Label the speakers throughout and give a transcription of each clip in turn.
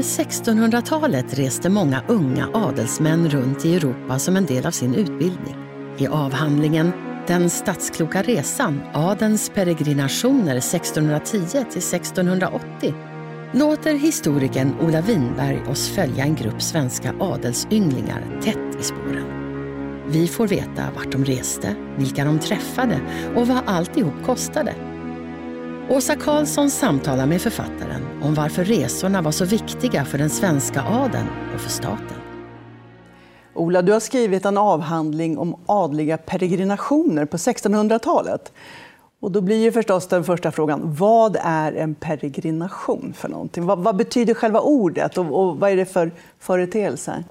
Speaker 1: Under 1600-talet reste många unga adelsmän runt i Europa som en del av sin utbildning. I avhandlingen Den statskloka resan, adelns peregrinationer 1610-1680 låter historikern Ola Winberg oss följa en grupp svenska adelsynglingar tätt i spåren. Vi får veta vart de reste, vilka de träffade och vad alltihop kostade. Åsa Karlsson samtalar med författaren om varför resorna var så viktiga för den svenska adeln och för staten.
Speaker 2: Ola, du har skrivit en avhandling om adliga peregrinationer på 1600-talet. Och då blir ju förstås den första frågan, vad är en peregrination för någonting? Vad, vad betyder själva ordet och, och, vad är det för företeelser?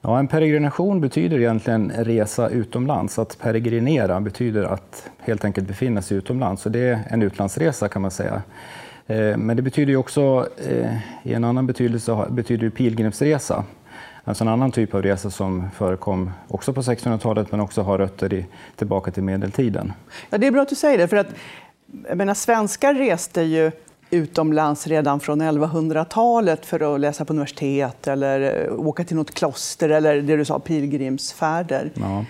Speaker 3: Ja, en peregrination betyder egentligen resa utomlands. Att peregrinera betyder att helt enkelt befinna sig utomlands. Så det är en utlandsresa kan man säga. Eh, men det betyder också, eh, i en annan betydelse, betyder det pilgrimsresa. Alltså en annan typ av resa som förekom också på 1600-talet men också har rötter i, tillbaka till medeltiden.
Speaker 2: Ja, det är bra att du säger det, för att jag menar, svenskar reste ju utomlands redan från 1100-talet för att läsa på universitet eller eh, åka till något kloster eller det du sa, pilgrimsfärder. Ja.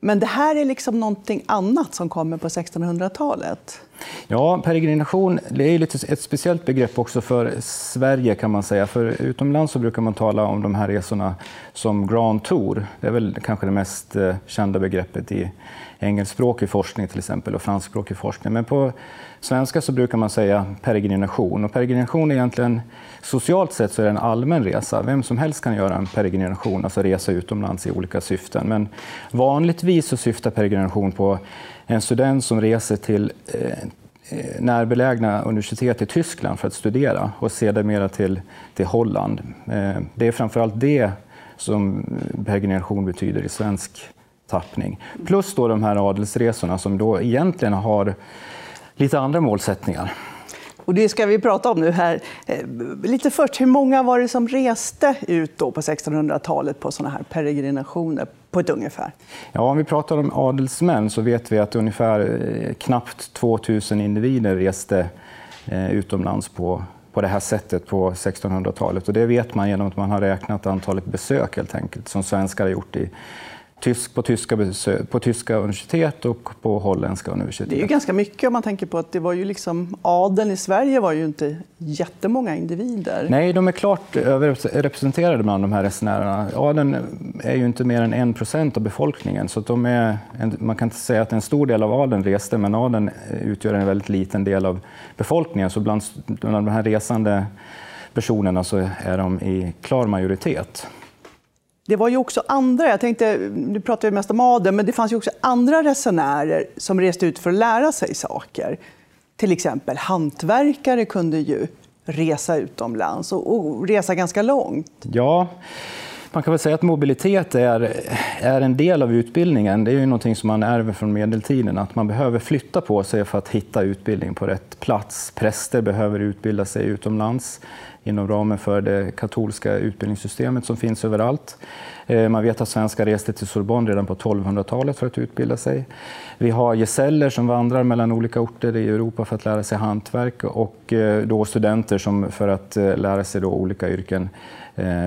Speaker 2: Men det här är liksom någonting annat som kommer på 1600-talet.
Speaker 3: Ja, peregrination det är lite ett speciellt begrepp också för Sverige kan man säga. För utomlands så brukar man tala om de här resorna som Grand Tour. Det är väl kanske det mest eh, kända begreppet i engelskspråkig forskning till exempel och franskspråkig forskning. Men på svenska så brukar man säga peregrination. Och peregrination är egentligen, socialt sett så är det en allmän resa. Vem som helst kan göra en peregrination, alltså resa utomlands i olika syften. Men vanligtvis så syftar peregrination på en student som reser till eh, eh, närbelägna universitet i Tyskland för att studera och sedermera till, till Holland. Eh, det är framförallt det som peregrination betyder i svensk tappning. Plus då de här adelsresorna som då egentligen har lite andra målsättningar.
Speaker 2: Och det ska vi prata om nu här. Eh, lite först, hur många var det som reste ut då på 1600-talet på sådana här peregrinationer på ett ungefär?
Speaker 3: Ja, om vi pratar om adelsmän så vet vi att ungefär eh, knappt 2000 individer reste eh, utomlands på, på det här sättet på 1600-talet. Och det vet man genom att man har räknat antalet besök helt enkelt, som svenskar har gjort i tysk, på, tyska, på tyska universitet och på holländska universitet.
Speaker 2: Det är ju ganska mycket om man tänker på att det var ju liksom, adeln i Sverige var ju inte jättemånga individer.
Speaker 3: Nej, de är klart överrepresenterade bland de här resenärerna. Adeln är ju inte mer än en procent av befolkningen, så de är, man kan inte säga att en stor del av adeln reste, men adeln utgör en väldigt liten del av befolkningen. Så bland, bland de här resande personerna så är de i klar majoritet.
Speaker 2: Det var ju också andra, jag tänkte, nu pratar vi mest om adeln, men det fanns ju också andra resenärer som reste ut för att lära sig saker. Till exempel hantverkare kunde ju resa utomlands och, och resa ganska långt.
Speaker 3: Ja, man kan väl säga att mobilitet är, är en del av utbildningen. Det är ju någonting som man ärver från medeltiden, att man behöver flytta på sig för att hitta utbildning på rätt plats. Präster behöver utbilda sig utomlands inom ramen för det katolska utbildningssystemet som finns överallt. Eh, man vet att svenskar reste till Sorbonne redan på 1200-talet för att utbilda sig. Vi har gesäller som vandrar mellan olika orter i Europa för att lära sig hantverk och eh, då studenter som för att eh, lära sig då olika yrken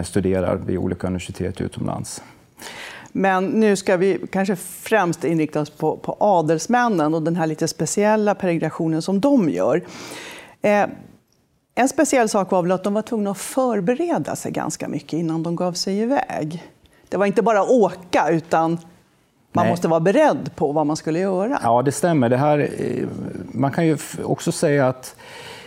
Speaker 3: studerar vid olika universitet utomlands.
Speaker 2: Men nu ska vi kanske främst inrikta oss på, på adelsmännen och den här lite speciella peregrinationen som de gör. En speciell sak var väl att de var tvungna att förbereda sig ganska mycket innan de gav sig iväg. Det var inte bara åka, utan man Nej. måste vara beredd på vad man skulle göra.
Speaker 3: Ja, det stämmer. Det här, eh, man kan ju också säga att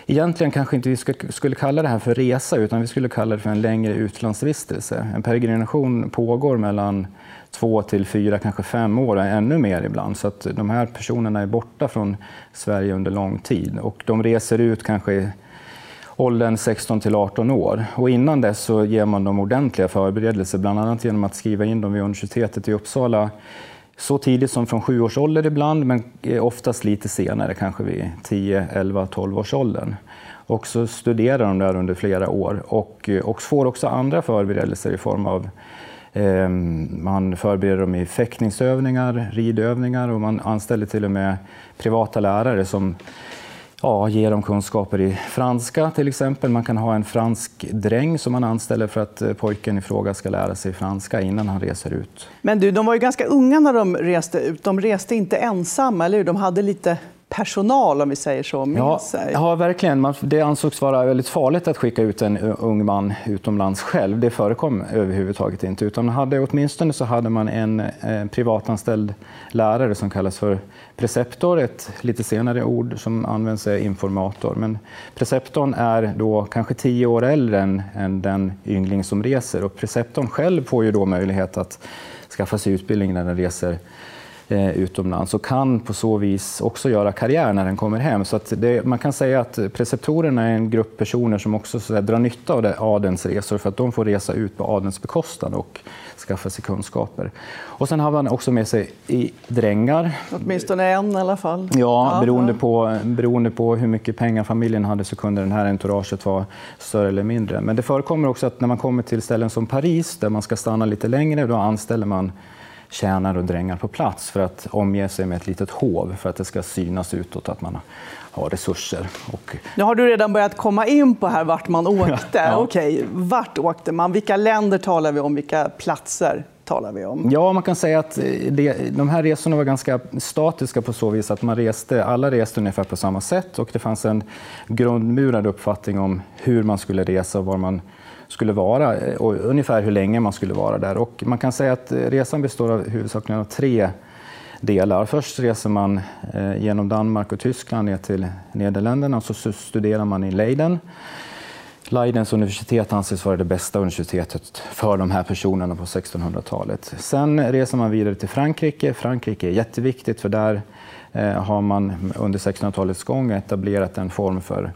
Speaker 3: Egentligen kanske inte vi skulle kalla det här för resa, utan vi skulle kalla det för en längre utlandsvistelse. En peregrination pågår mellan två till fyra, kanske fem år, ännu mer ibland. Så att de här personerna är borta från Sverige under lång tid och de reser ut kanske åldern 16 till 18 år. Och innan dess så ger man dem ordentliga förberedelser, bland annat genom att skriva in dem vid universitetet i Uppsala så tidigt som från sju års ålder ibland, men eh, oftast lite senare, kanske vid 10, 11, 12 års åldern. Och så studerar de där under flera år och, eh, och får också andra förberedelser i form av eh, man förbereder dem i fäktningsövningar, ridövningar och man anställer till och med privata lärare som ja, ge dem kunskaper i franska till exempel. Man kan ha en fransk dräng som man anställer för att eh, pojken i fråga ska lära sig franska innan han reser ut.
Speaker 2: Men du, de var ju ganska unga när de reste ut. De reste inte ensamma, eller hur? De hade lite personal, om vi säger så, med
Speaker 3: ja,
Speaker 2: sig?
Speaker 3: Ja, verkligen. Det ansågs vara väldigt farligt att skicka ut en ung man utomlands själv. Det förekom överhuvudtaget inte. Utan hade, åtminstone så hade man en eh, privatanställd lärare som kallas för preceptor, ett lite senare ord som används är informator. Men preceptorn är då kanske tio år äldre än, än den yngling som reser och preceptorn själv får ju då möjlighet att skaffa sig utbildning när den reser eh, utomlands och kan på så vis också göra karriär när den kommer hem. Så det, man kan säga att preceptorerna är en grupp personer som också så drar nytta av adelns resor för att de får resa ut på adelns bekostnad och skaffa sig kunskaper. Och sen har man också med sig i drängar.
Speaker 2: Åtminstone en i alla fall.
Speaker 3: Ja, beroende på, beroende på hur mycket pengar familjen hade så kunde det här entouraget vara större eller mindre. Men det förekommer också att när man kommer till ställen som Paris där man ska stanna lite längre, då anställer man tjänare och drängar på plats för att omge sig med ett litet hov för att det ska synas utåt att man har resurser. Och...
Speaker 2: Nu har du redan börjat komma in på här vart man åkte. ja. Okej, vart åkte man? Vilka länder talar vi om? Vilka platser talar vi om?
Speaker 3: Ja, man kan säga att eh, det, de här resorna var ganska statiska på så vis att man reste, alla reste ungefär på samma sätt och det fanns en grundmurad uppfattning om hur man skulle resa och var man skulle vara eh, och ungefär hur länge man skulle vara där. Och man kan säga att eh, resan består av huvudsakligen av tre delar. Först reser man eh, genom Danmark och Tyskland ner till Nederländerna och så studerar man i Leiden. Leidens universitet anses vara det bästa universitetet för de här personerna på 1600-talet. Sen reser man vidare till Frankrike. Frankrike är jätteviktigt för där har man under 1600-talets gång etablerat en form för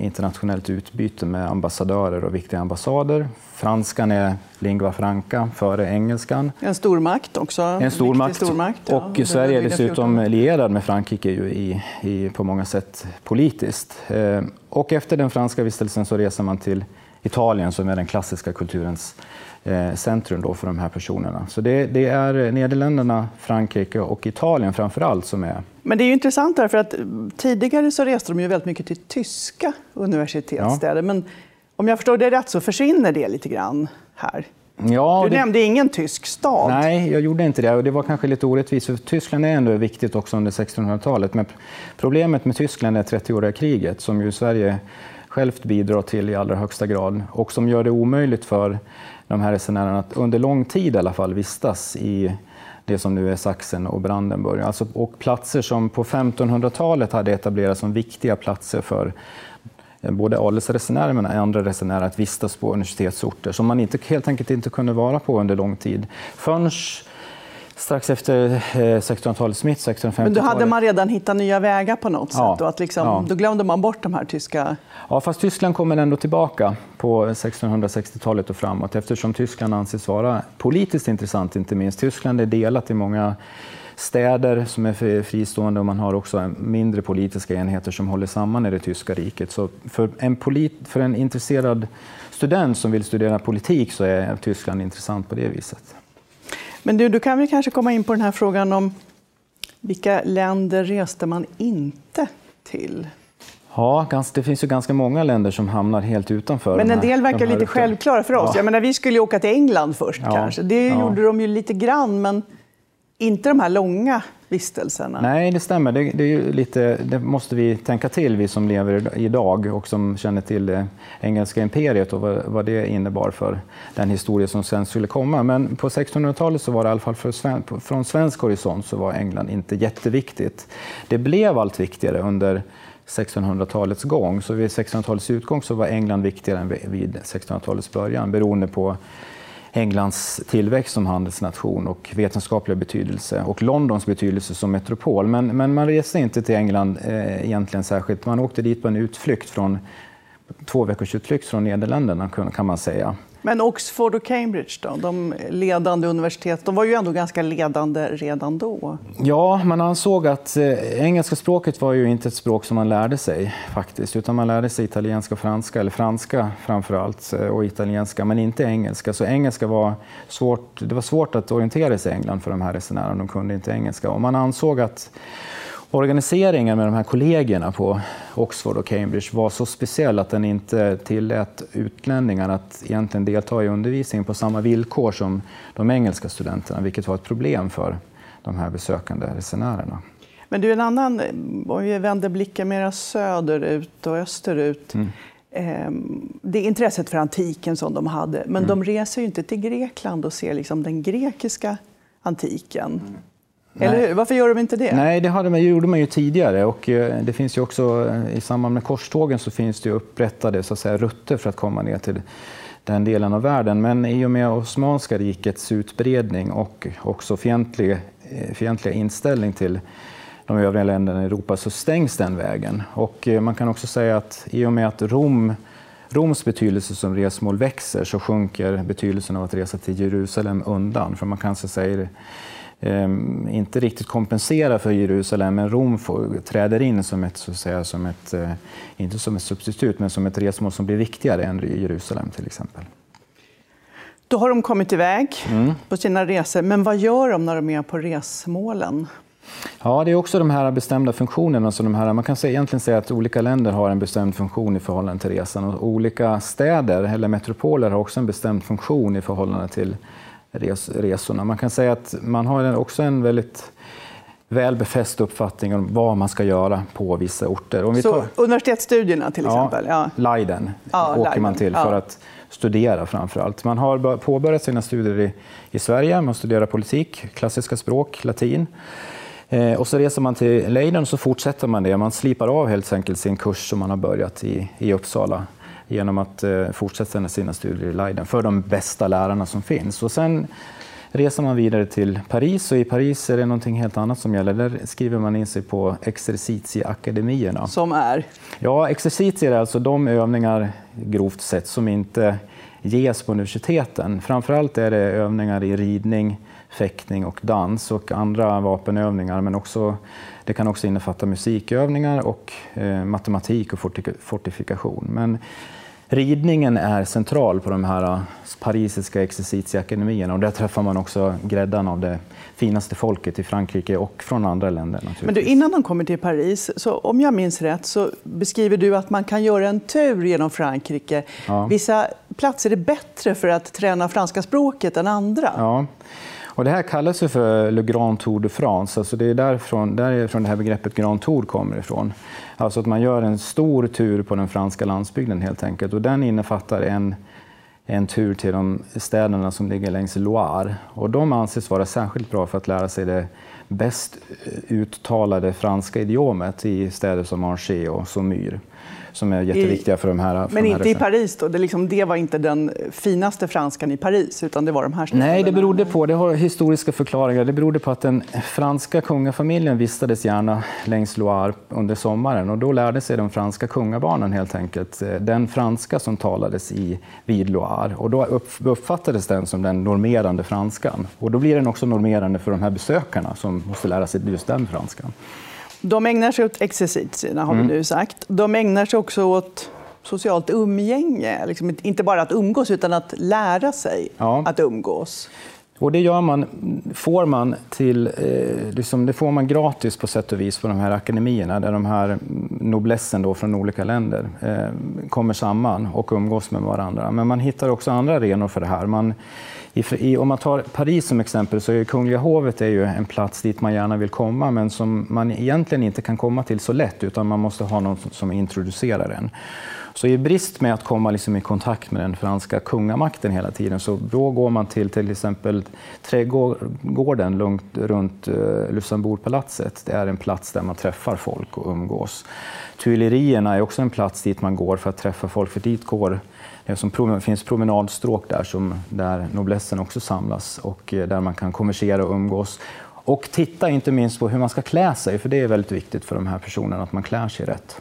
Speaker 3: internationellt utbyte med ambassadörer och viktiga ambassader. Franskan är lingua franca före engelskan.
Speaker 2: En stormakt också.
Speaker 3: En stormakt. stormakt ja. Och Sverige är dessutom lierad med Frankrike i, i, på många sätt politiskt. Eh, och efter den franska vistelsen så reser man till Italien som är den klassiska kulturens Eh, centrum då för de här personerna. Så det, det, är Nederländerna, Frankrike och Italien framför allt som är...
Speaker 2: Men det är intressant därför att tidigare så reste de ju väldigt mycket till tyska universitetsstäder. Ja. Men om jag förstår det rätt så försvinner det lite grann här. Ja, du det... nämnde ingen tysk stad.
Speaker 3: Nej, jag gjorde inte det. Och det var kanske lite orättvist, för Tyskland är ändå viktigt också under 1600-talet. Men problemet med Tyskland är 30-åriga kriget, som ju Sverige självt bidrar till i allra högsta grad och som gör det omöjligt för de här resenärerna att under lång tid i alla fall vistas i det som nu är Sachsen och Brandenburg. Alltså, och platser som på 1500-talet hade etablerats som viktiga platser för eh, både adelsresenärer men andra resenärer att vistas på universitetsorter som man inte, helt enkelt inte kunde vara på under lång tid. Förrän strax efter 1600-talets eh, mitt, 1650-talet.
Speaker 2: Men då hade man redan hittat nya vägar på något ja, sätt? Och att liksom, ja. Då glömde man bort de här tyska...
Speaker 3: Ja, fast Tyskland kommer ändå tillbaka på 1660-talet och framåt eftersom Tyskland anses vara politiskt intressant, inte minst. Tyskland är delat i många städer som är fristående och man har också mindre politiska enheter som håller samman i det tyska riket. Så för en, polit, för en intresserad student som vill studera politik så är Tyskland intressant på det viset.
Speaker 2: Men du, du kan väl kanske komma in på den här frågan om vilka länder reste man inte till?
Speaker 3: Ja, det finns ju ganska många länder som hamnar helt utanför.
Speaker 2: Men en del verkar lite självklara för oss. Ja. Jag menar, vi skulle ju åka till England först ja. kanske. Det ja. gjorde de ju lite grann, men inte de här långa vistelserna.
Speaker 3: Nej, det stämmer. Det, det, lite, det, måste vi tänka till, vi som lever idag och som känner till det engelska imperiet och vad, vad det innebar för den historia som sen skulle komma. Men på 1600-talet så var det i alla fall för, från svensk horisont så var England inte jätteviktigt. Det blev allt viktigare under 1600-talets gång. Så vid 1600-talets utgång så var England viktigare än vid 1600-talets början beroende på Englands tillväxt som handelsnation och vetenskapliga betydelse och Londons betydelse som metropol. Men, men man reste inte till England eh, egentligen särskilt. Man åkte dit på en utflykt från två veckors utflykt från Nederländerna kan man säga.
Speaker 2: Men Oxford och Cambridge, då, de ledande universitet, de var ju ändå ganska ledande redan då.
Speaker 3: Ja, man ansåg att eh, engelska språket var ju inte ett språk som man lärde sig faktiskt, utan man lärde sig italienska och franska, eller franska framför allt, eh, och italienska, men inte engelska. Så engelska var svårt, det var svårt att orientera sig i England för de här resenärerna, de kunde inte engelska. Och man ansåg att organiseringen med de här kollegierna på Oxford och Cambridge var så speciell att den inte tillät utlänningar att egentligen delta i undervisningen på samma villkor som de engelska studenterna, vilket var ett problem för de här besökande resenärerna.
Speaker 2: Men du, en annan, om vi vänder blicken mer söderut och österut. Mm. Ehm, det intresset för antiken som de hade, men mm. de reser ju inte till Grekland och ser liksom den grekiska antiken. Mm. Eller hur? Varför gör de inte det?
Speaker 3: Nej, det hade man, gjorde man ju tidigare. Och eh, det finns ju också, eh, I samband med korstågen så finns det upprättade så att säga, rutter för att komma ner till den delen av världen. Men i och med Osmanska rikets utbredning och också fientlig, eh, fientliga inställning till de övriga länderna i Europa så stängs den vägen. Och man kan också säga att i och med att Rom Roms betydelse som resmål växer så sjunker betydelsen av att resa till Jerusalem undan. För man kanske säger inte riktigt kompensera för Jerusalem, men Rom får, träder in som ett, så att säga, som ett, eh, inte som ett substitut, men som ett resmål som blir viktigare än Jerusalem till exempel.
Speaker 2: Då har de kommit iväg mm. på sina resor, men vad gör de när de är på resmålen?
Speaker 3: Ja, det är också de här bestämda funktionerna. Som de här, man kan egentligen säga att olika länder har en bestämd funktion i förhållande till resan. Och olika städer eller metropoler har också en bestämd funktion i förhållande till res, resorna. Man kan säga att man har också en väldigt väl befäst uppfattning om vad man ska göra på vissa orter.
Speaker 2: Om vi tar... Så universitetsstudierna till exempel?
Speaker 3: Ja, Leiden ja, åker Leiden. man till för ja. att studera framför allt. Man har påbörjat sina studier i, i Sverige, man studerar politik, klassiska språk, latin. Eh, och så reser man till Leiden och så fortsätter man det. Man slipar av helt enkelt sin kurs som man har börjat i, i Uppsala genom att eh, fortsätta sina studier i Leiden för de bästa lärarna som finns. Och sen reser man vidare till Paris och i Paris är det någonting helt annat som gäller. Där skriver man in sig på exercitieakademierna.
Speaker 2: Som är?
Speaker 3: Ja, exercitier är alltså de övningar, grovt sett, som inte ges på universiteten. Framförallt är det övningar i ridning, fäktning och dans och andra vapenövningar. Men också, det kan också innefatta musikövningar och eh, matematik och fortifikation. Men ridningen är central på de här äh, parisiska exercitieakademierna och där träffar man också gräddan av det finaste folket i Frankrike och från andra länder.
Speaker 2: Men du, innan de kommer till Paris, så om jag minns rätt, så beskriver du att man kan göra en tur genom Frankrike. Ja. Vissa platser är bättre för att träna franska språket än andra.
Speaker 3: Ja. Och det här kallas för Le Grand Tour de France. Alltså det är därifrån, därifrån det här begreppet Grand Tour kommer ifrån. Alltså att man gör en stor tur på den franska landsbygden helt enkelt. Och den innefattar en, en tur till de städerna som ligger längs Loire. Och de anses vara särskilt bra för att lära sig det bäst uttalade franska idiomet i städer som Angers och Saumur som är jätteviktiga för de här.
Speaker 2: För men
Speaker 3: de
Speaker 2: här inte i Paris då? Det, liksom, det, var inte den finaste franskan i Paris, utan det var de här?
Speaker 3: Nej, det berodde på, det har historiska förklaringar. Det berodde på att den franska kungafamiljen vistades gärna längs Loire under sommaren och då lärde sig de franska kungabarnen helt enkelt eh, den franska som talades i vid Loire och då uppfattades den som den normerande franskan. Och då blir den också normerande för de här besökarna som måste lära sig just den franskan.
Speaker 2: De ägnar sig åt exercitierna, har mm. vi nu sagt. De ägnar sig också åt socialt umgänge. Liksom inte bara att umgås, utan att lära sig ja. att umgås.
Speaker 3: Och det gör man, får man till, eh, liksom, det får man gratis på sätt och vis på de här akademierna där de här noblessen då från olika länder eh, kommer samman och umgås med varandra. Men man hittar också andra arenor för det här. Man, i, om man tar Paris som exempel så är Kungliga hovet är ju en plats dit man gärna vill komma men som man egentligen inte kan komma till så lätt utan man måste ha någon som introducerar en. Så i brist med att komma liksom i kontakt med den franska kungamakten hela tiden så då går man till till exempel trädgården lugnt, runt uh, Luxemburgpalatset. Det är en plats där man träffar folk och umgås. Tuilerierna är också en plats dit man går för att träffa folk, för dit går det finns promenadstråk där, som, där noblessen också samlas och eh, där man kan konversera och umgås. Och titta inte minst på hur man ska klä sig, för det är väldigt viktigt för de här personerna att man klär sig rätt.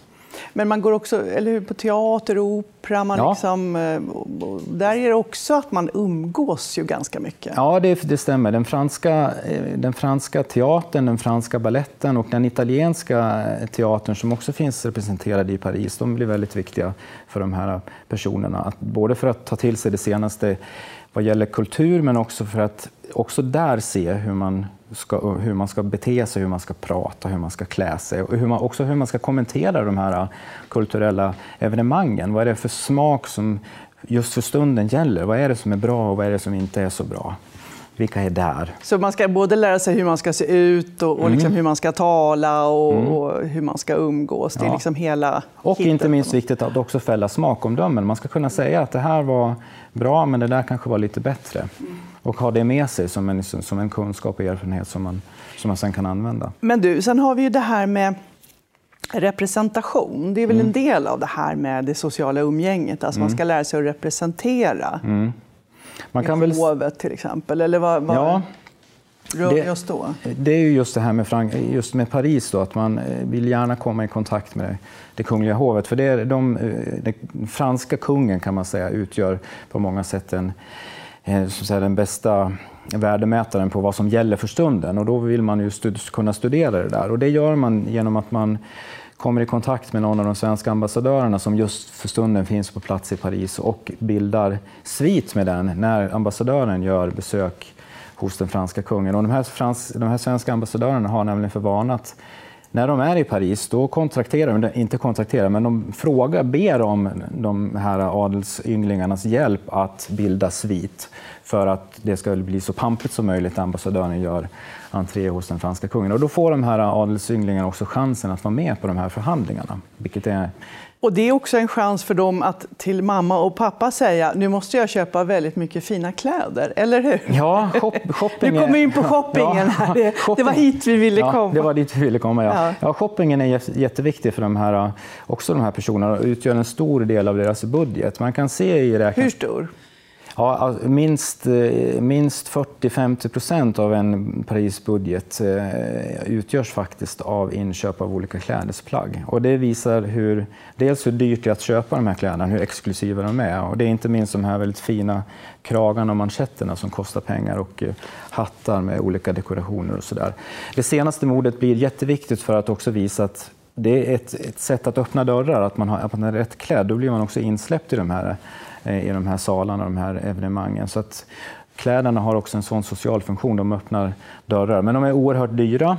Speaker 2: Men man går också eller hur, på teater, opera, man
Speaker 3: Ja.
Speaker 2: liksom, eh, och där är det också att man umgås ju ganska mycket.
Speaker 3: Ja, det, det stämmer. Den franska, eh, den franska teatern, den franska balletten och den italienska eh, teatern som också finns representerade i Paris, de blir väldigt viktiga för de här personerna. Både för att ta till sig det senaste vad gäller kultur, men också för att också där se hur man ska, hur man ska bete sig, hur man ska prata, hur man ska klä sig och hur man, också hur man ska kommentera de här kulturella evenemangen. Vad är det för smak som just för stunden gäller? Vad är det som är bra och vad är det som inte är så bra? Vilka är där?
Speaker 2: Så man ska både lära sig hur man ska se ut och, och liksom hur man ska tala och, och hur man ska umgås. Det är
Speaker 3: Ja.
Speaker 2: liksom hela
Speaker 3: Och inte minst viktigt att också fälla smakomdömen. Man ska kunna säga att det här var bra, men det där kanske var lite bättre. Och ha det med sig som en, som en kunskap och erfarenhet som man, som man sen kan använda.
Speaker 2: Men du, sen har vi ju det här med representation. Det är väl
Speaker 3: Mm.
Speaker 2: en del av det här med det sociala umgänget. Alltså man ska lära sig att representera.
Speaker 3: Man kan väl,
Speaker 2: hovet till exempel. Eller vad, vad
Speaker 3: ja,
Speaker 2: rör
Speaker 3: det-
Speaker 2: oss då?
Speaker 3: det är ju just det här med, Frank- just med Paris, då, att man eh, vill gärna komma i kontakt med det kungliga hovet. För det är de, eh, den franska kungen kan man säga utgör på många sätt en, eh, så att säga, den bästa värdemätaren på vad som gäller för stunden. Och då vill man ju stud- kunna studera det där. Och det gör man genom att man kommer i kontakt med någon av de svenska ambassadörerna som just för stunden finns på plats i Paris och bildar svit med den när ambassadören gör besök hos den franska kungen. Och de, här frans, de här svenska ambassadörerna har nämligen för vana att när de är i Paris, då kontrakterar de, inte kontrakterar, men de frågar, ber om de här adelsynglingarnas hjälp att bilda svit för att det ska bli så pampigt som möjligt när ambassadören gör entré hos den franska kungen. Och då får de här adelsynglingarna också chansen att vara med på de här förhandlingarna, vilket är
Speaker 2: och det är också en chans för dem att till mamma och pappa säga nu måste jag köpa väldigt mycket fina kläder, eller hur?
Speaker 3: Ja, shop, shopping
Speaker 2: Nu
Speaker 3: är-
Speaker 2: kommer in på shoppingen. här. Det, var hit vi ville
Speaker 3: ja,
Speaker 2: komma.
Speaker 3: Det var dit vi ville komma, ja.
Speaker 2: Ja.
Speaker 3: ja. shoppingen är jä- jätteviktig för de här, också de här personerna och utgör en stor del av deras budget. Man kan se i räknas...
Speaker 2: Hur stor?
Speaker 3: Ja, minst, eh, minst 40-50 procent av en Parisbudget eh, utgörs faktiskt av inköp av olika klädesplagg. Och det visar hur, dels hur dyrt det är att köpa de här kläderna, hur exklusiva de är. Och det är inte minst de här väldigt fina kragarna och manschetterna som kostar pengar och eh, hattar med olika dekorationer och sådär. Det senaste modet blir jätteviktigt för att också visa att det är ett, ett sätt att öppna dörrar, att man, har, att man är rätt klädd. Då blir man också insläppt i de här, Eh, i de här salarna, de här evenemangen. Så att kläderna har också en sån social funktion, de öppnar dörrar. Men de är oerhört dyra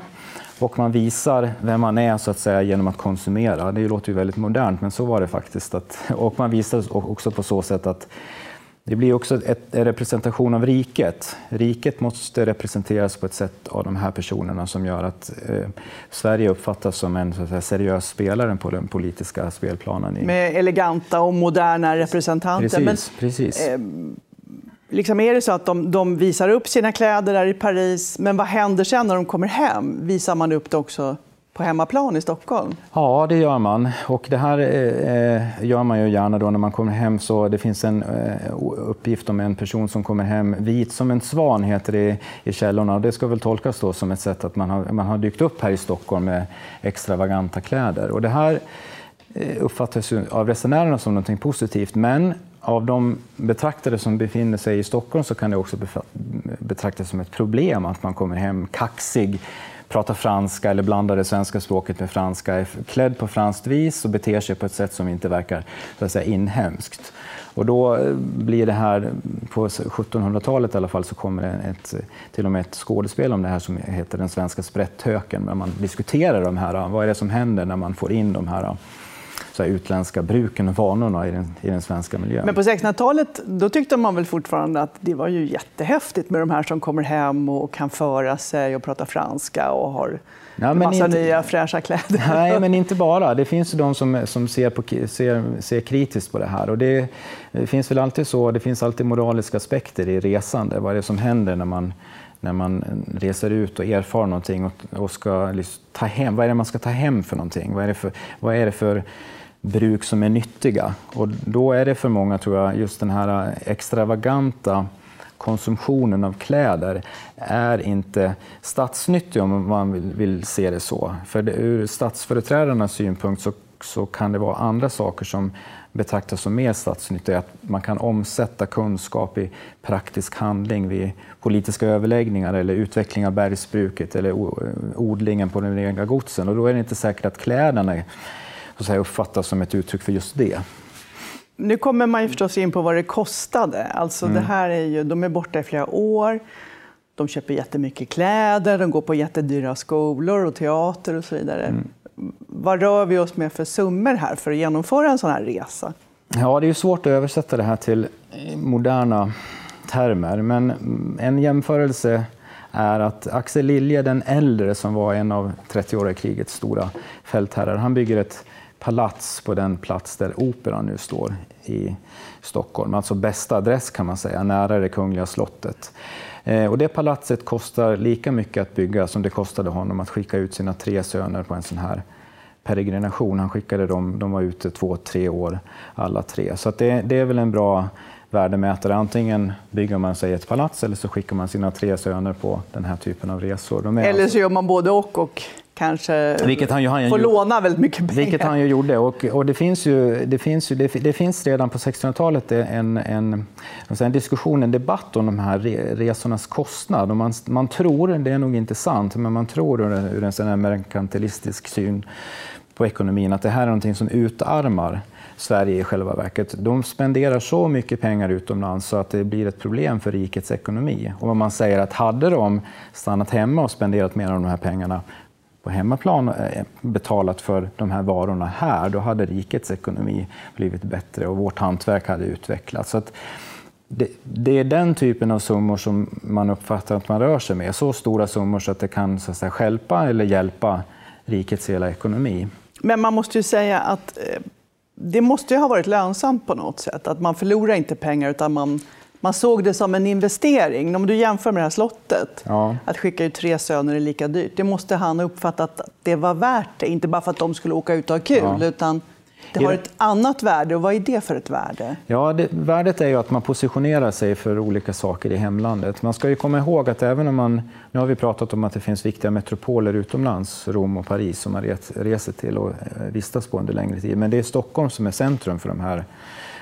Speaker 3: och man visar vem man är så att säga, genom att konsumera. Det låter ju väldigt modernt, men så var det faktiskt. Att, och man visar också på så sätt att det blir också en representation av riket. Riket måste representeras på ett sätt av de här personerna som gör att eh, Sverige uppfattas som en så säga, seriös spelare på den politiska spelplanen.
Speaker 2: Med eleganta och moderna representanter.
Speaker 3: precis, precis.
Speaker 2: Men, liksom är det så att de, de visar upp sina kläder där i Paris, men vad händer sen när de kommer hem? Visar man upp det också på hemmaplan i Stockholm?
Speaker 3: Ja, det gör man. Och det här eh, eh, gör man ju gärna då när man kommer hem. Så det finns en eh, uppgift om en person som kommer hem vit som en svan, heter det i, i källorna. Och det ska väl tolkas då som ett sätt att man har, man har dykt upp här i Stockholm med extravaganta kläder. Och det här eh, uppfattas ju av resenärerna som något positivt. Men av de betraktare som befinner sig i Stockholm så kan det också betraktas som ett problem att man kommer hem kaxig, pratar franska eller blandar det svenska språket med franska, är klädd på franskt vis och beter sig på ett sätt som inte verkar så att säga, inhemskt. Och då eh, blir det här, på 1700-talet i alla fall, så kommer det ett, till och med ett skådespel om det här som heter Den svenska sprätthöken, där man diskuterar de här, vad är det som händer när man får in de här så här, utländska bruken och vanorna i den, i den svenska miljön.
Speaker 2: Men på 1600-talet då tyckte man väl fortfarande att det var ju jättehäftigt med de här som kommer hem och kan föra sig och prata franska och har
Speaker 3: Ja,
Speaker 2: en massa
Speaker 3: inte-
Speaker 2: nya fräscha kläder.
Speaker 3: Nej, men inte bara. Det finns ju de som, som ser, på, ser, ser kritiskt på det här. Och det, det finns väl alltid så, det finns alltid moraliska aspekter i resande. Vad är det som händer när man, när man reser ut och erfar någonting och, och ska liksom ta hem, vad är det man ska ta hem för någonting? Vad är det för, vad är det för bruk som är nyttiga? Och då är det för många, tror jag, just den här extravaganta konsumtionen av kläder är inte statsnyttig om man vill, vill se det så. För det, ur statsföreträdarnas synpunkt så så kan det vara andra saker som betraktas som mer statsnyttiga. Att man kan omsätta kunskap i praktisk handling vid politiska överläggningar eller utveckling av bergsbruket eller odlingen på den egna godsen. Och då är det inte säkert att kläderna så att säga, uppfattas som ett uttryck för just det.
Speaker 2: Nu kommer man ju förstås in på vad det kostade. Alltså mm. det här är ju, de är borta i flera år. De köper jättemycket kläder, de går på jättedyra skolor och teater och så vidare. Mm. Vad rör vi oss med för summor här för att genomföra en sån här resa?
Speaker 3: Ja, det är svårt att översätta det här till moderna termer, men en jämförelse är att Axel Lilje den äldre, som var en av 30-åriga krigets stora fältherrar, han bygger ett palats på den plats där Operan nu står i Stockholm. Alltså bästa adress kan man säga, nära det kungliga slottet. Eh, och det palatset kostar lika mycket att bygga som det kostade honom att skicka ut sina tre söner på en sån här peregrination. Han skickade dem, de var ute två, tre år alla tre. Så det, det, är väl en bra värdemätare. Antingen bygger man sig ett palats eller så skickar man sina tre söner på den här typen av resor.
Speaker 2: eller så alltså... gör man både och. och kanske
Speaker 3: vilket han, han
Speaker 2: får låna väldigt mycket pengar.
Speaker 3: Vilket han ju gjorde. Och, och det, finns ju, det, finns ju, det, det finns redan på 1600-talet en, en, en diskussion, en debatt om de här resornas kostnad. Och man, man tror, det är nog inte sant, men man tror ur, ur en merkantilistisk syn på ekonomin att det här är någonting som utarmar Sverige i själva verket. De spenderar så mycket pengar utomlands så att det blir ett problem för rikets ekonomi. Och man säger att hade de stannat hemma och spenderat mer av de här pengarna på hemmaplan eh, betalat för de här varorna här, då hade rikets ekonomi blivit bättre och vårt hantverk hade utvecklats. Så det, det, är den typen av summor som man uppfattar att man rör sig med. Så stora summor så att det kan så att säga, skälpa eller hjälpa rikets hela ekonomi.
Speaker 2: Men man måste ju säga att eh, det måste ha varit lönsamt på något sätt. Att man förlorar inte pengar utan man man såg det som en investering. Om du jämför med det här slottet, ja. att skicka ut tre söner är lika dyrt. Det måste han ha uppfattat att det var värt det, inte bara för att de skulle åka ut och ha kul, ja. utan det har ett annat värde. Och vad är det för ett värde?
Speaker 3: Ja, det, värdet är ju att man positionerar sig för olika saker i hemlandet. Man ska ju komma ihåg att även om man... Nu har vi pratat om att det finns viktiga metropoler utomlands, Rom och Paris, som man reser till och eh, vistas på under längre tid. Men det är Stockholm som är centrum för de här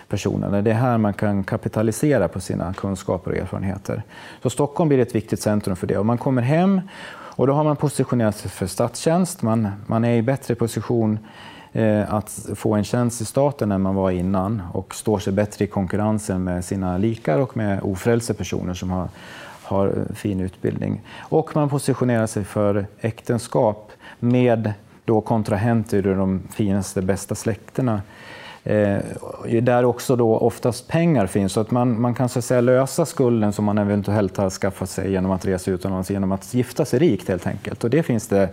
Speaker 3: personerna. Det är här man kan kapitalisera på sina kunskaper och erfarenheter. Så Stockholm blir ett viktigt centrum för det. Och man kommer hem och då har man positionerat sig för statstjänst. Man, man är i bättre position eh, att få en tjänst i staten än man var innan och står sig bättre i konkurrensen med sina likar och med ofrälse personer som har, har fin utbildning. Och man positionerar sig för äktenskap med då kontrahenter ur de finaste, bästa släkterna Eh, där också då oftast pengar finns. Så att man, man kan så att säga lösa skulden som man eventuellt har skaffat sig genom att resa utomlands genom att gifta sig rikt helt enkelt. Och det finns det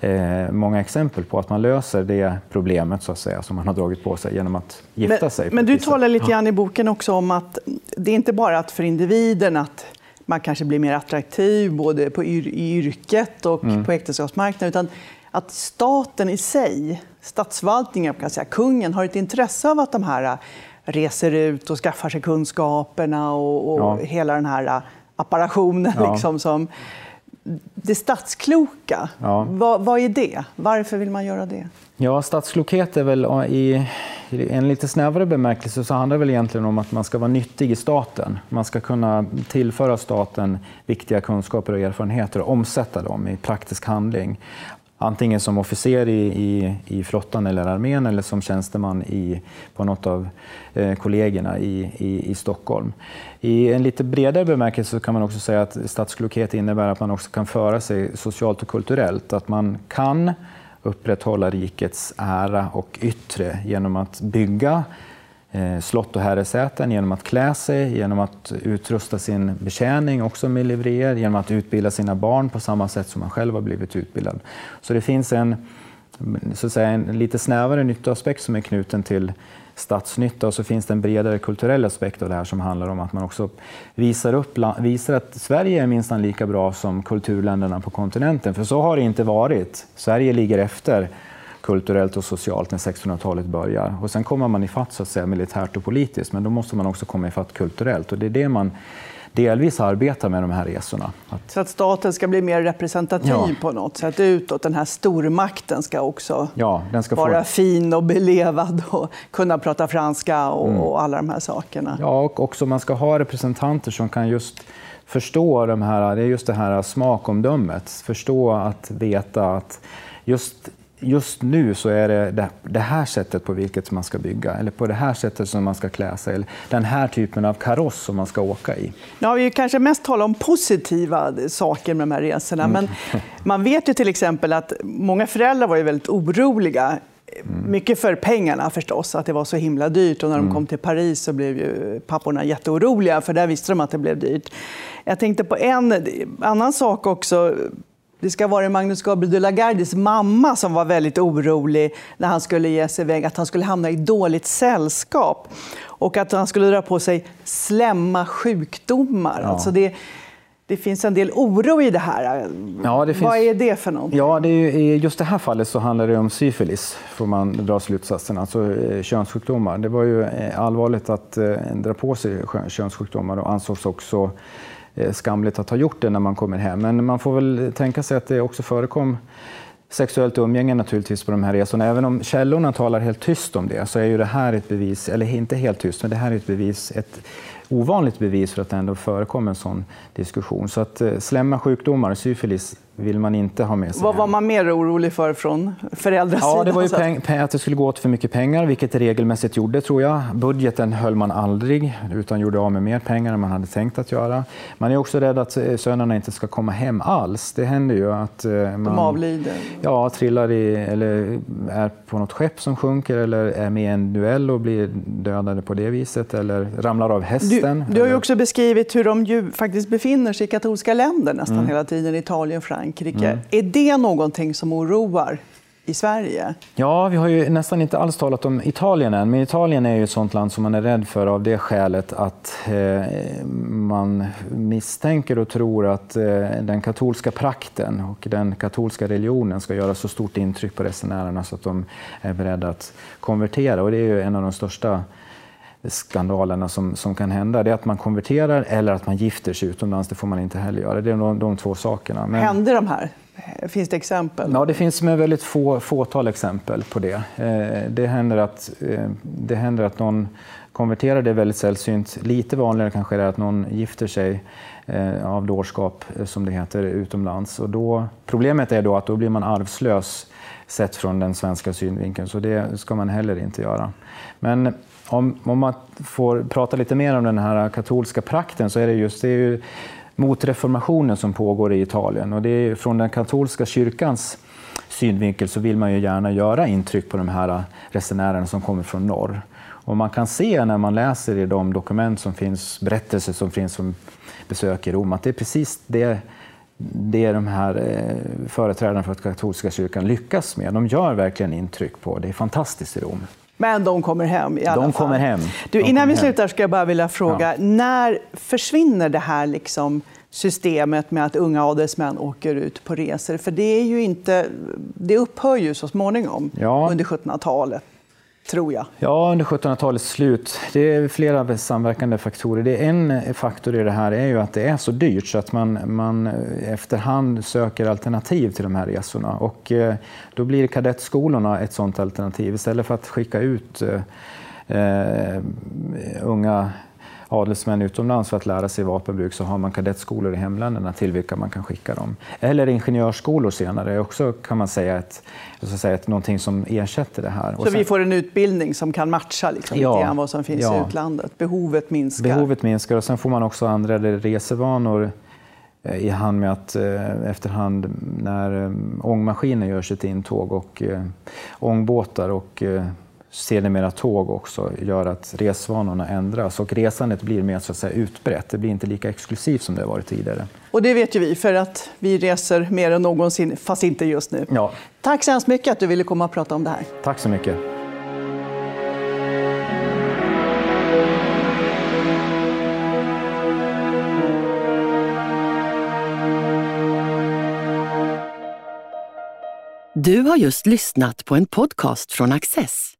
Speaker 3: eh, många exempel på att man löser det problemet så att säga, som man har dragit på sig genom att gifta
Speaker 2: men,
Speaker 3: sig.
Speaker 2: Men du talar lite grann i boken också om att det är inte bara att för individen att man kanske blir mer attraktiv både på yr i yrket och mm. på äktenskapsmarknaden, utan att staten i sig, statsförvaltningen, kan säga, kungen, har ett intresse av att de här reser ut och skaffar sig kunskaperna och, och ja. hela den här apparationen. Ja. Liksom, som, det statskloka, ja. vad, vad, är det? Varför vill man göra det?
Speaker 3: Ja, statsklokhet är väl i, i en lite snävare bemärkelse så handlar det väl egentligen om att man ska vara nyttig i staten. Man ska kunna tillföra staten viktiga kunskaper och erfarenheter och omsätta dem i praktisk handling antingen som officer i, i, i flottan eller armén eller som tjänsteman i, på något av eh, kollegorna i, i, i, Stockholm. I en lite bredare bemärkelse kan man också säga att statsklokhet innebär att man också kan föra sig socialt och kulturellt. Att man kan upprätthålla rikets ära och yttre genom att bygga Eh, slott och herresäten genom att klä sig, genom att utrusta sin betjäning också med livréer, genom att utbilda sina barn på samma sätt som man själv har blivit utbildad. Så det finns en, så att säga, en lite snävare nyttoaspekt som är knuten till statsnytta och så finns det en bredare kulturell aspekt av det här som handlar om att man också visar, upp, visar att Sverige är minst lika bra som kulturländerna på kontinenten. För så har det inte varit. Sverige ligger efter kulturellt och socialt när 1600-talet börjar. Och sen kommer man ifatt så att säga, militärt och politiskt, men då måste man också komma ifatt kulturellt. Och det är det man delvis arbetar med de här resorna.
Speaker 2: Att... Så att staten ska bli mer representativ ja. på något sätt utåt. Den här stormakten ska också
Speaker 3: ja, ska
Speaker 2: vara få... fin och belevad och kunna prata franska och, mm. och alla de här sakerna.
Speaker 3: Ja, och också man ska ha representanter som kan just förstå de här, det är just det här smakomdömet. Förstå att veta att just just nu så är det det här sättet på vilket man ska bygga eller på det här sättet som man ska klä sig eller den här typen av kaross som man ska åka i.
Speaker 2: Ja, vi kanske mest talar om positiva saker med de här resorna, mm. men man vet ju till exempel att många föräldrar var ju väldigt oroliga Mm. Mycket för pengarna förstås, att det var så himla dyrt. Och när de mm. kom till Paris så blev ju papporna jätteoroliga, för där visste de att det blev dyrt. Jag tänkte på en annan sak också. Det ska vara Magnus Gabriel de la Gardis mamma som var väldigt orolig när han skulle ge sig iväg, att han skulle hamna i dåligt sällskap och att han skulle dra på sig slämma sjukdomar. Ja. Alltså det, det finns en del oro i det här. Ja, det finns... Vad är det för något?
Speaker 3: Ja, det är, I just det här fallet så handlar det om syfilis, får man dra slutsatsen, alltså eh, könssjukdomar. Det var ju eh, allvarligt att eh, dra på sig könssjukdomar och ansågs också Eh, skamligt att ha gjort det när man kommer hem. Men man får väl tänka sig att det också förekom sexuellt umgänge naturligtvis på de här resorna. Även om källorna talar helt tyst om det så är ju det här ett bevis, eller inte helt tyst, men det här är ett bevis, ett ovanligt bevis för att det ändå förekommer en sån diskussion. Så att eh, slemma, slämma sjukdomar, syfilis, vill man inte ha med sig.
Speaker 2: Vad var man mer orolig för från föräldrars
Speaker 3: ja, Det var ju peng, att det skulle gå åt för mycket pengar, vilket det regelmässigt gjorde tror jag. Budgeten höll man aldrig, utan gjorde av med mer pengar än man hade tänkt att göra. Man är också rädd att sönerna inte ska komma hem alls. Det händer ju att eh, man
Speaker 2: De avlider?
Speaker 3: Ja, trillar i, eller är på något skepp som sjunker eller är med i en duell och blir dödade på det viset eller ramlar av hästen.
Speaker 2: Du, du har ju också beskrivit hur de ju faktiskt befinner sig i katolska länder nästan mm. hela tiden, Italien Frankrike. Frankrike. Mm. Är det någonting som oroar i Sverige?
Speaker 3: Ja, vi har ju nästan inte alls talat om Italien än, men Italien är ju ett sånt land som man är rädd för av det skälet att eh, man misstänker och tror att eh, den katolska prakten och den katolska religionen ska göra så stort intryck på resenärerna så att de är beredda att konvertera. Och det är ju en av de största skandalerna som, som kan hända. Det är att man konverterar eller att man gifter sig utomlands. Det får man inte heller göra. Det är de, de två sakerna.
Speaker 2: Men... Händer de här? Finns det exempel?
Speaker 3: Ja, det finns med väldigt få, fåtal exempel på det. Eh, det, händer att, eh, det händer att någon konverterar, det är väldigt sällsynt. Lite vanligare kanske är att någon gifter sig eh, av dårskap, som det heter, utomlands. Och då, problemet är då att då blir man arvslös sett från den svenska synvinkeln, så det ska man heller inte göra. Men om, om man får prata lite mer om den här katolska prakten så är det just det är ju mot reformationen som pågår i Italien. Och det är från den katolska kyrkans synvinkel så vill man ju gärna göra intryck på de här resenärerna som kommer från norr. Och man kan se när man läser i de dokument som finns, berättelser som finns från besök i Rom, att det är precis det det de här eh, företrädarna för katolska kyrkan lyckas med. De gör verkligen intryck på. Det är fantastiskt i Rom.
Speaker 2: Men de kommer hem i alla
Speaker 3: de
Speaker 2: fall.
Speaker 3: Kommer hem.
Speaker 2: Du, innan vi slutar ska jag bara vilja fråga, ja. när försvinner det här liksom systemet med att unga adelsmän åker ut på resor? För det, är ju inte, det upphör ju så småningom ja. under 1700-talet tror jag.
Speaker 3: Ja, under 1700-talets slut. Det är flera samverkande faktorer. Det är en faktor i det här är ju att det är så dyrt så att man, man efterhand söker alternativ till de här resorna. Och eh, då blir kadettskolorna ett sådant alternativ. Istället för att skicka ut eh, eh unga adelsmän utomlands för att lära sig vapenbruk så har man kadettskolor i hemländerna till vilka man kan skicka dem. Eller ingenjörsskolor senare också kan man säga ett, så säga, ett, någonting som ersätter det här.
Speaker 2: Så sen, vi får en utbildning som kan matcha liksom, ja, lite grann vad som finns ja. i utlandet? Behovet minskar?
Speaker 3: Behovet minskar och sen får man också andra resevanor eh, i hand med att eh, efterhand när eh, ångmaskiner gör sitt intåg och ångbåtar och sedermera tåg också gör att resvanorna ändras och resandet blir mer så att säga, utbrett. Det blir inte lika exklusivt som det har varit tidigare.
Speaker 2: Och det vet ju vi, för att vi reser mer än någonsin, fast inte just nu. Ja. Tack så hemskt mycket att du ville komma och prata om det här.
Speaker 3: Tack så mycket.
Speaker 1: Du har just lyssnat på en podcast från Access.